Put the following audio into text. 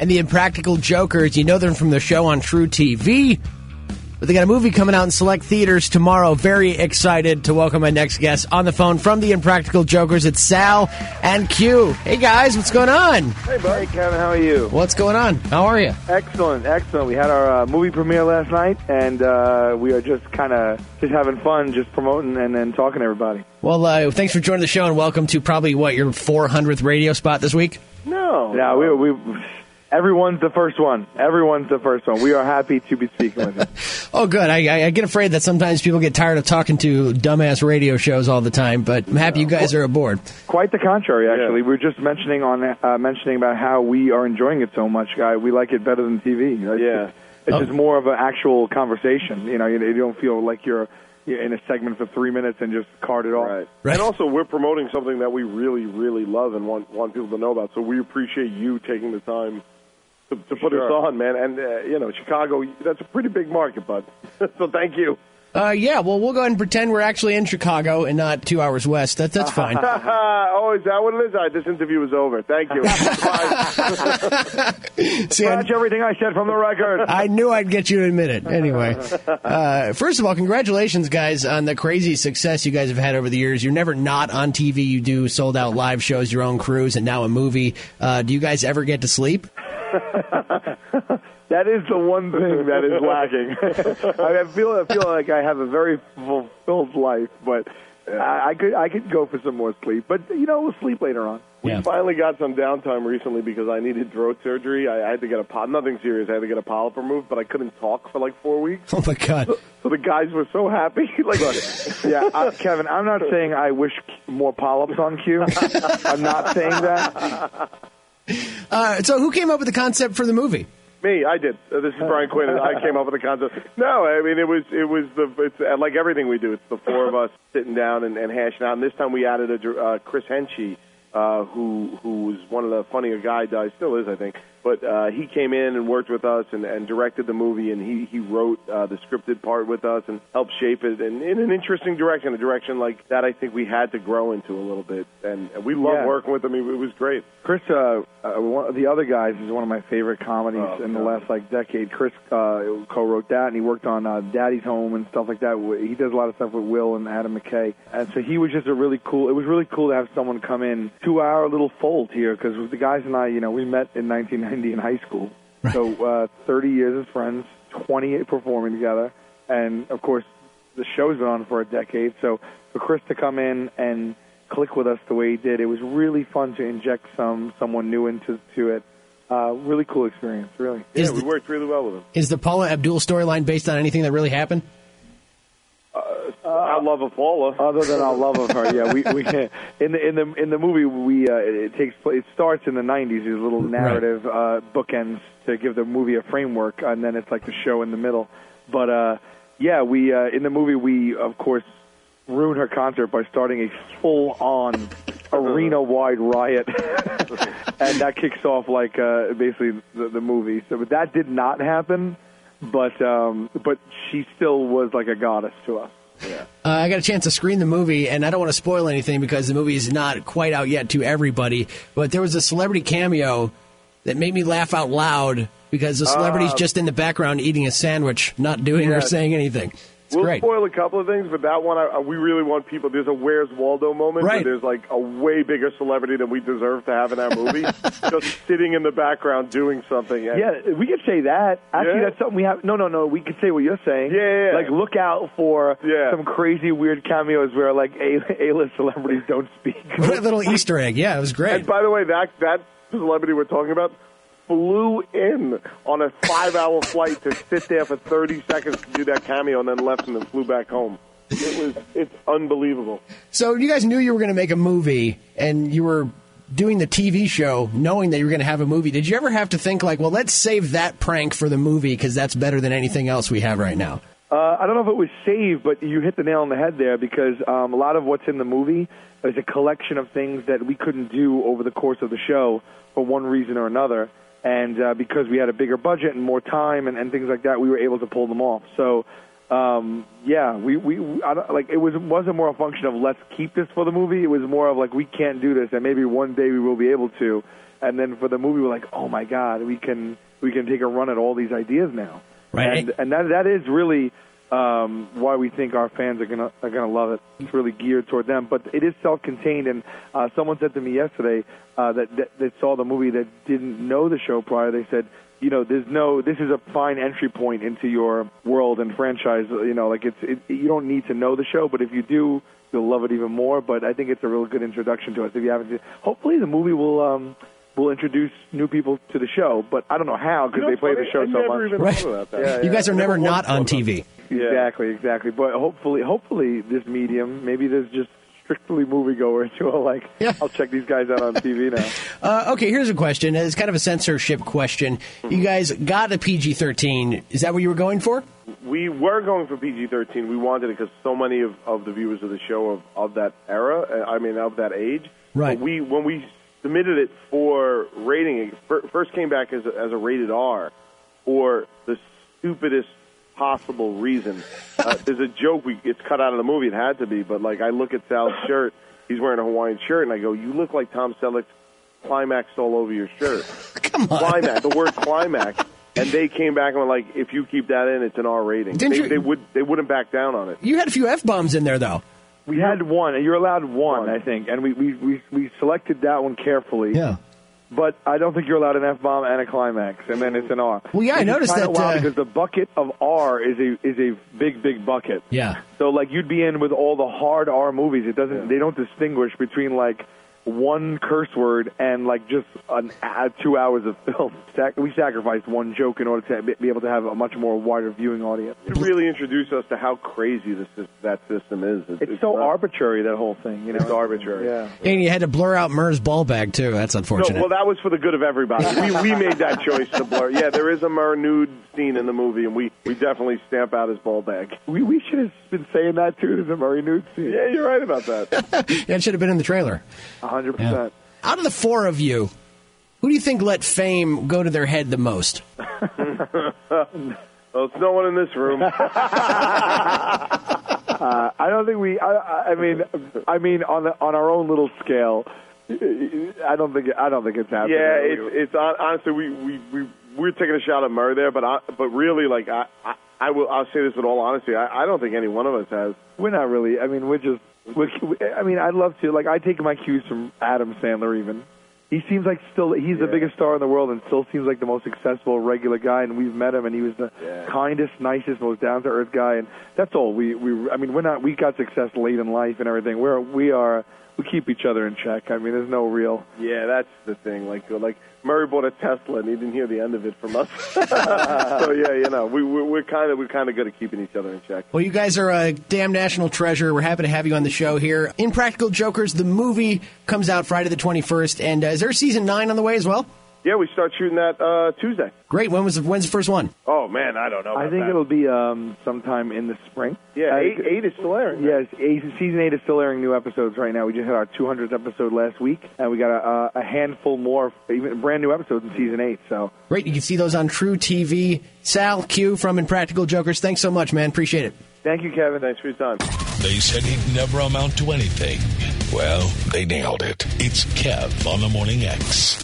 and the Impractical Jokers. You know them from the show on truTV. But they got a movie coming out in select theaters tomorrow. Very excited to welcome my next guest on the phone from the Impractical Jokers. It's Sal and Q. Hey guys, what's going on? Hey, buddy. Hey, Kevin. How are you? What's going on? How are you? Excellent, excellent. We had our uh, movie premiere last night, and uh, we are just kind of just having fun, just promoting and then talking to everybody. Well, uh, thanks for joining the show and welcome to probably what your 400th radio spot this week. No, yeah, we we. Everyone's the first one. Everyone's the first one. We are happy to be speaking with you. Oh, good. I, I, I get afraid that sometimes people get tired of talking to dumbass radio shows all the time, but I'm happy you guys are aboard. Quite the contrary, actually. We were just mentioning on uh, mentioning about how we are enjoying it so much, guy. We like it better than TV. It's, Yeah. it's Oh. just more of an actual conversation. You know, you, you don't feel like you're, you're in a segment for three minutes and just card it off. Right. Right. And also, we're promoting something that we really, really love and want want people to know about. So we appreciate you taking the time to, to put Sure. us on, man. And uh, you know, Chicago, that's a pretty big market, bud. so thank you. Uh, yeah, well, we'll go ahead and pretend we're actually in Chicago and not two hours west. That, that's fine. oh, is that what it is? All right, this interview is over. Thank you. Bye. See, Scratch everything I said from the record. I knew I'd get you to admit it. Anyway, uh, first of all, congratulations, guys, on the crazy success you guys have had over the years. You're never not on TV. You do sold out live shows, your own cruise, and now a movie. Uh, do you guys ever get to sleep? That is the one thing that is lacking. I feel I feel like I have a very fulfilled life, but I, I could I could go for some more sleep. But you know, we'll sleep later on. We Yeah. finally got some downtime recently because I needed throat surgery. I, I had to get a polyp, nothing serious. I had to get a polyp removed, but I couldn't talk for like four weeks. Oh my God! So the guys were so happy. like, Yeah, uh, Kevin, I'm not saying I wish more polyps on Q. I'm not saying that. Uh, so, who came up with the concept for the movie? Me, I did. Uh, this is Brian Quinn. And I came up with the concept. No, I mean it was it was the it's uh, like everything we do. It's the four of us sitting down and, and hashing out. And this time we added a uh, Chris Henchy, uh, who who was one of the funnier guys. Uh, still is, I think. But uh, he came in and worked with us and, and directed the movie, and he he wrote uh, the scripted part with us and helped shape it in, in an interesting direction, a direction like that I think we had to grow into a little bit. And, we love Yeah. working with him. It, was great. Chris, uh, uh, one of the other guys is one of my favorite comedies Oh, in the last like decade. Chris uh, co-wrote that, and he worked on uh, Daddy's Home and stuff like that. He does a lot of stuff with Will and Adam McKay, and so he was just a really cool. It was really cool to have someone come in to our little fold here because the guys and I, you know, we met in 1990 in high school, so uh, 30 years as friends, 20 performing together, and of course the show's been on for a decade. So for Chris to come in and click with us the way he did, it was really fun to inject some someone new into to it. Uh, really cool experience, really. Yeah, Is we worked really well with him. Is the Paula Abdul storyline based on anything that really happened? I love a Paula. Other than our love of her, yeah, we we in the in the in the movie we uh, it takes place. It starts in the '90s. These little narrative uh, bookends to give the movie a framework, and then it's like the show in the middle. But uh, yeah, we uh, in the movie we of course ruin her concert by starting a full-on arena-wide riot, and that kicks off like uh, basically the, the movie. So, but that did not happen. But um, but she still was like a goddess to us. Uh, I got a chance to screen the movie, and I don't want to spoil anything because the movie is not quite out yet to everybody. But there was a celebrity cameo that made me laugh out loud because the celebrity's just in the background eating a sandwich, not doing or saying anything. It's we'll great. spoil a couple of things, but that one, I, I- we really want people. There's a Where's Waldo moment Right. where there's like a way bigger celebrity than we deserve to have in our movie, just sitting in the background doing something. And Yeah, we could say that. Actually, Yeah? that's something we have. No, no, no. We could say what you're saying. Yeah, yeah, yeah. Like, look out for Yeah. some crazy, weird cameos where like A A-list celebrities don't speak. What a little Easter egg. Yeah, it was great. And by the way, that that celebrity we're talking about flew in on a five-hour flight to sit there for 30 seconds to do that cameo, and then left and then flew back home. It was it's unbelievable. So you guys knew you were going to make a movie, and you were doing the TV show knowing that you were going to have a movie. Did you ever have to think like, well, let's save that prank for the movie because that's better than anything else we have right now? Uh, I don't know if it was saved, but you hit the nail on the head there because um, a lot of what's in the movie is a collection of things that we couldn't do over the course of the show for one reason or another. And uh, because we had a bigger budget and more time and, and things like that, we were able to pull them off. So, um, yeah, we, we I don't, like it was wasn't more a function of let's keep this for the movie. It was more of like we can't do this, and maybe one day we will be able to. and then for the movie, we're like, oh my god, we can we can take a run at all these ideas now. Right. And and that that is really um, why we think our fans are gonna are gonna love it. It's really geared toward them, but it is self-contained. And uh, someone said to me yesterday uh, that, that that saw the movie that didn't know the show prior. They said, you know, there's no this is a fine entry point into your world and franchise. You know, like it's it, you don't need to know the show, but if you do, you'll love it even more. But I think it's a real good introduction to us. If you haven't, seen, hopefully the movie will. Um, will introduce new people to the show, but I don't know how because You know, they play funny, the show I so much. Right. thought about. Yeah, You guys are never Never not on TV. Yeah. Exactly, exactly. But hopefully, hopefully, this medium, maybe there's just strictly moviegoers who are like, Yeah. I'll check these guys out on TV now. Uh, okay, here's a question. It's kind of a censorship question. You guys got a PG 13. Is that what you were going for? We were going for PG-13. We wanted it because so many of, of the viewers of the show of, of that era, uh, I mean, of that age. Right. But we when we submitted it for rating, it first came back as a, as a rated R for the stupidest possible reason. Uh, there's a joke. We it's cut out of the movie. It had to be, but like I look at Sal's shirt. He's wearing a Hawaiian shirt, and I go, "You look like Tom Selleck's climax all over your shirt." Come on. climax, the word climax. And they came back and were like, if you keep that in, it's an R rating. Didn't They, you- they would they wouldn't back down on it. You had a few F bombs in there, though. We had one, and you're allowed one, One. I think, and we, we we we selected that one carefully. Yeah. But I don't think you're allowed an F bomb and a climax, and then it's an R. Well, yeah, I Which is noticed kinda that, wild uh, because the bucket of R is a is a big big bucket. Yeah. So like you'd be in with all the hard R movies. It doesn't. They don't distinguish between like one curse word and like just an, uh, two hours of film. We sacrificed one joke in order to be- be able to have a much more wider viewing audience. It really introduced us to how crazy this is, that system is. It's, so not- arbitrary that whole thing. You know, It's arbitrary. Yeah. And you had to blur out Murr's ball bag, too. That's No, unfortunate. well, that was for the good of everybody. we we made that choice to blur. Yeah, there is a Murr nude scene in the movie, and we we definitely stamp out his ball bag. We we should have been saying that too to the Murray nude scene. Yeah, you're right about that. yeah, it should have been in the trailer. A hundred percent. Out of the four of you, who do you think let fame go to their head the most? well, it's no one in this room. Uh, I don't think we. I, I I mean, I mean, on the, on our own little scale, I don't think I don't think it's happening. Yeah, it's it's honestly we we we we're taking a shot at Murray there, but I, but really like I, I I will I'll say this with all honesty. I, I don't think any one of us has. we're not really. I mean, we're just. We're, I mean, I'd love to. Like, I take my cues from Adam Sandler. Even he seems like still he's the biggest star in the world, and still seems like the most successful regular guy. And we've met him, and he was the Yeah. kindest, nicest, most down to earth guy. And that's all. We we. I mean, we're not. We got success late in life and everything. We're we are. We keep each other in check. I mean, there's no real. Yeah, that's the thing. Like like Murray bought a Tesla and he didn't hear the end of it from us. so yeah, you know we we're, we're kind of we're kind of good at keeping each other in check. Well, you guys are a damn national treasure. We're happy to have you on the show here. Impractical Jokers, the movie comes out Friday the 21st. And uh, is there season nine on the way as well? Yeah, we start shooting that uh, Tuesday. Great. When was the, when's the first one? Oh man, I don't know. I think that. it'll be um sometime in the spring. Yeah, Uh, eight, eight is still airing. Yes, eight, season eight is still airing new episodes right now. We just had our 200th episode last week, and we got a, a handful more, even brand new episodes in season eight. So Great. You can see those on truTV. Sal Q from Impractical Jokers. Thanks so much, man. Appreciate it. thank you, Kevin. Thanks for your time. They said he'd never amount to anything. Well, they nailed it. It's Kev on the Morning X.